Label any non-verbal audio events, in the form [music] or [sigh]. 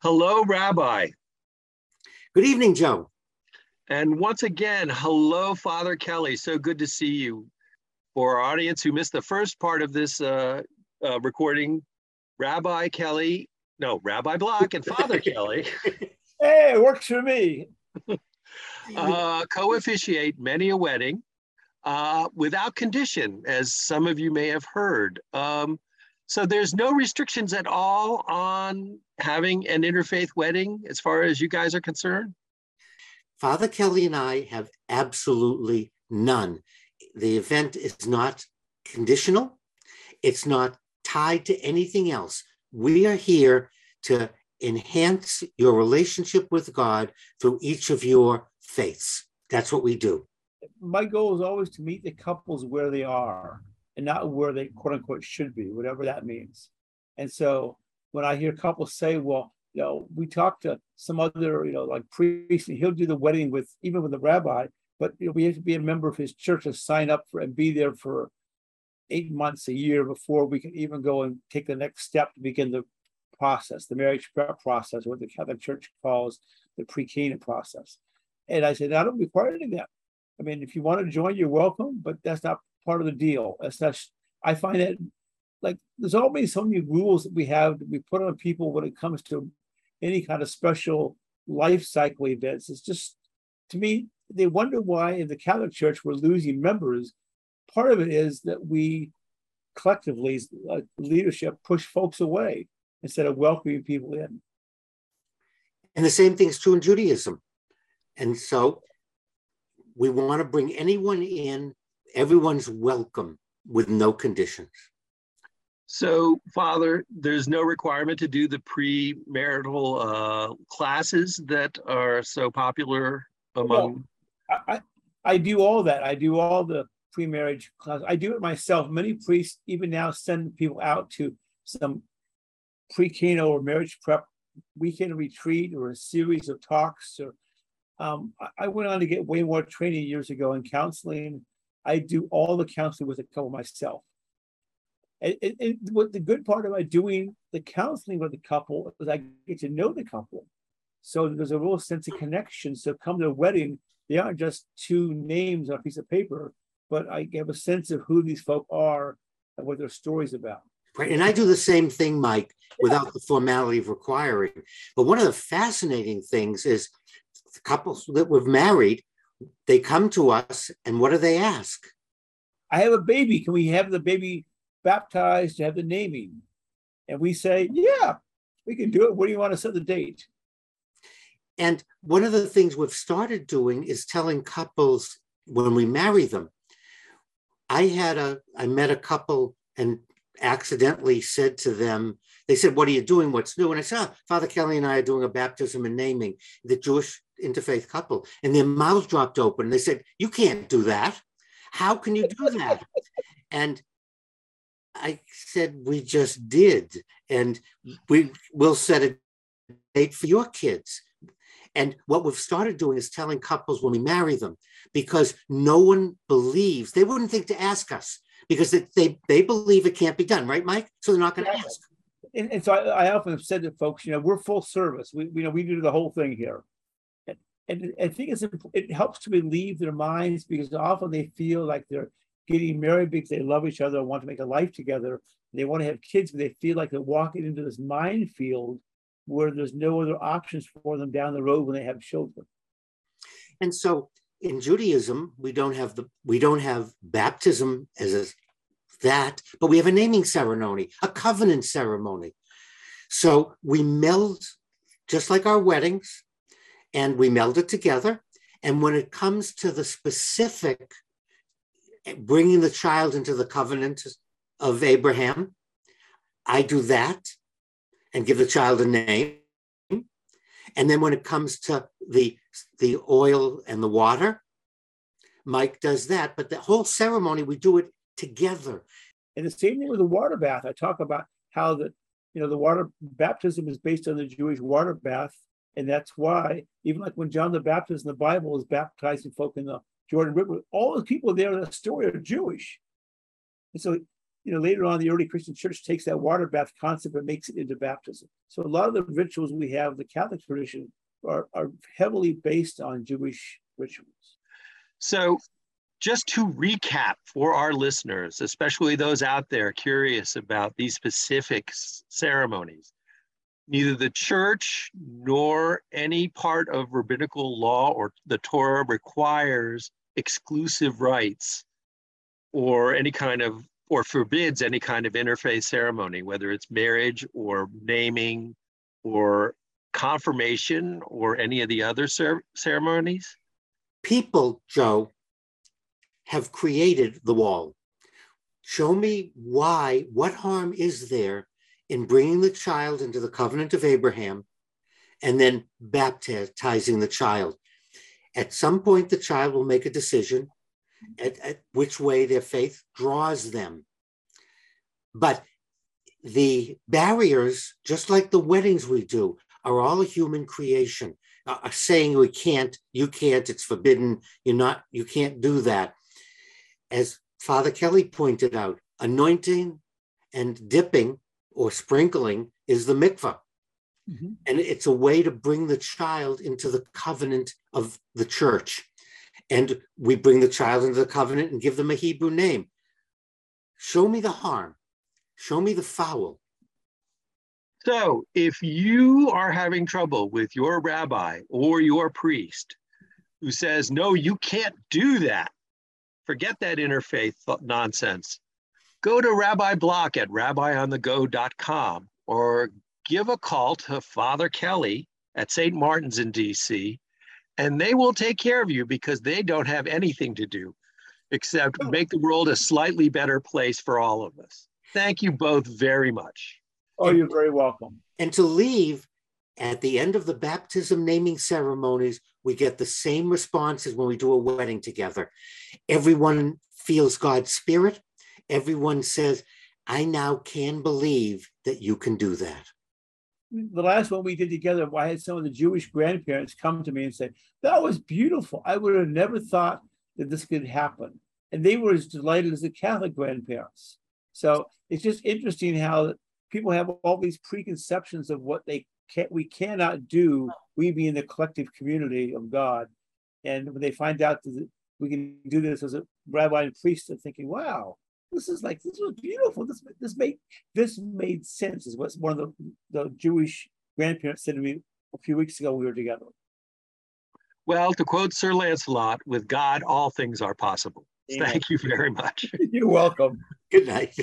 Hello, Rabbi. Good evening, Joe. And once again, hello, Father Kelley. So good to see you. For our audience who missed the first part of this uh, uh, recording, Rabbi Kelley, no, Rabbi Block and Father [laughs] Kelley. Hey, it works for me. [laughs] uh, co-officiate many a wedding uh, without condition, as some of you may have heard. Um, so there's no restrictions at all on having an interfaith wedding as far as you guys are concerned? Father Kelley and I have absolutely none. The event is not conditional, it's not tied to anything else. We are here to enhance your relationship with God through each of your faiths. That's what we do. My goal is always to meet the couples where they are and not where they quote unquote should be, whatever that means. And so when I hear couples say, well, you know, we talked to some other, you know, like priest, and he'll do the wedding with even with the rabbi, but you know, we have to be a member of his church to sign up for and be there for eight months, a year before we can even go and take the next step to begin the process, the marriage prep process, what the Catholic Church calls the pre-Cana process. And I said, I don't require any of that. I mean, if you want to join, you're welcome, but that's not part of the deal. That's not, I find that like there's always so many rules that we have that we put on people when it comes to any kind of special life cycle events. It's just to me, they wonder why in the Catholic Church we're losing members. Part of it is that we collectively, leadership, push folks away instead of welcoming people in. And the same thing is true in Judaism. And so we want to bring anyone in, everyone's welcome with no conditions. So, Father, there's no requirement to do the premarital uh, classes that are so popular among. Well, I, I do all that. I do all the pre-marriage class. I do it myself. Many priests even now send people out to some pre-Cana or marriage prep weekend retreat or a series of talks. Or um, I went on to get way more training years ago in counseling. I do all the counseling with a couple myself. And, and, and, what the good part about doing the counseling with the couple is I get to know the couple. So there's a real sense of connection. So come to a wedding, they aren't just two names on a piece of paper, but I have a sense of who these folk are and what their story's about. Right. And I do the same thing, Mike, without the formality of requiring. But one of the fascinating things is the couples that we've married, they come to us and what do they ask? I have a baby. Can we have the baby baptized to have the naming? And we say, yeah, we can do it. What do you want to set the date? And one of the things we've started doing is telling couples when we marry them. I had a, I met a couple and accidentally said to them, they said, What are you doing? What's new? And I said, oh, Father Kelley and I are doing a baptism and naming, the Jewish interfaith couple. And their mouths dropped open. They said, You can't do that. How can you do that? [laughs] and I said, we just did. And we will set a date for your kids. And what we've started doing is telling couples when we marry them, because no one believes, they wouldn't think to ask us because they, they believe it can't be done, right, Mike? So they're not going to ask. And, and so I, I, often have said to folks, you know, we're full service. We, you know, we do the whole thing here. And, I think it's, it helps to relieve their minds because often they feel like they're getting married because they love each other and want to make a life together. They want to have kids, but they feel like they're walking into this minefield where there's no other options for them down the road when they have children. And so in Judaism, we don't have the we don't have baptism as a that, but we have a naming ceremony, a covenant ceremony. So we meld just like our weddings, and we meld it together. And when it comes to the specific eh, bringing the child into the covenant of Abraham. I do that and give the child a name. And then when it comes to the, the oil and the water, Mike does that. But the whole ceremony, we do it together. And the same thing with the water bath. I talk about how the, you know, the water baptism is based on the Jewish water bath. And that's why, even like when John the Baptist in the Bible is baptizing folk in the Jordan River, all the people there in the story are Jewish. And so you know, later on, the early Christian church takes that water bath concept and makes it into baptism. So a lot of the rituals we have, the Catholic tradition, are, are heavily based on Jewish rituals. So just to recap for our listeners, especially those out there curious about these specific ceremonies, neither the church nor any part of rabbinical law or the Torah requires exclusive rites or any kind of or forbids any kind of interfaith ceremony, whether it's marriage or naming or confirmation or any of the other cer- ceremonies? People, Joe, have created the wall. Show me why, what harm is there in bringing the child into the covenant of Abraham and then baptizing the child? At some point, the child will make a decision at, at which way their faith draws them. But the barriers, just like the weddings we do, are all a human creation. Uh, saying we can't, you can't, it's forbidden, you're not, you can't do that. As Father Kelley pointed out, anointing and dipping or sprinkling is the mikvah. Mm-hmm. And it's a way to bring the child into the covenant of the church. And we bring the child into the covenant and give them a Hebrew name. Show me the harm. Show me the foul. So, if you are having trouble with your rabbi or your priest who says, no, you can't do that, forget that interfaith nonsense. Go to Rabbi Block at rabbionthego.com or give a call to Father Kelley at St. Martin's in DC, and they will take care of you because they don't have anything to do except oh. make the world a slightly better place for all of us. Thank you both very much. Oh, you're very welcome. And to leave at the end of the baptism naming ceremonies, we get the same response as when we do a wedding together. Everyone feels God's spirit. Everyone says, I now can believe that you can do that. The last one we did together, I had some of the Jewish grandparents come to me and say, That was beautiful. I would have never thought that this could happen. And they were as delighted as the Catholic grandparents. So it's just interesting how people have all these preconceptions of what they can we cannot do, we being the collective community of God. And when they find out that we can do this as a rabbi and priest, they're thinking, wow, this is like this was beautiful. This this made this made sense, is what one of the, the Jewish grandparents said to me a few weeks ago we were together. Well, to quote Sir Lancelot, with God all things are possible. Amen. Thank you very much. [laughs] You're welcome. Good night.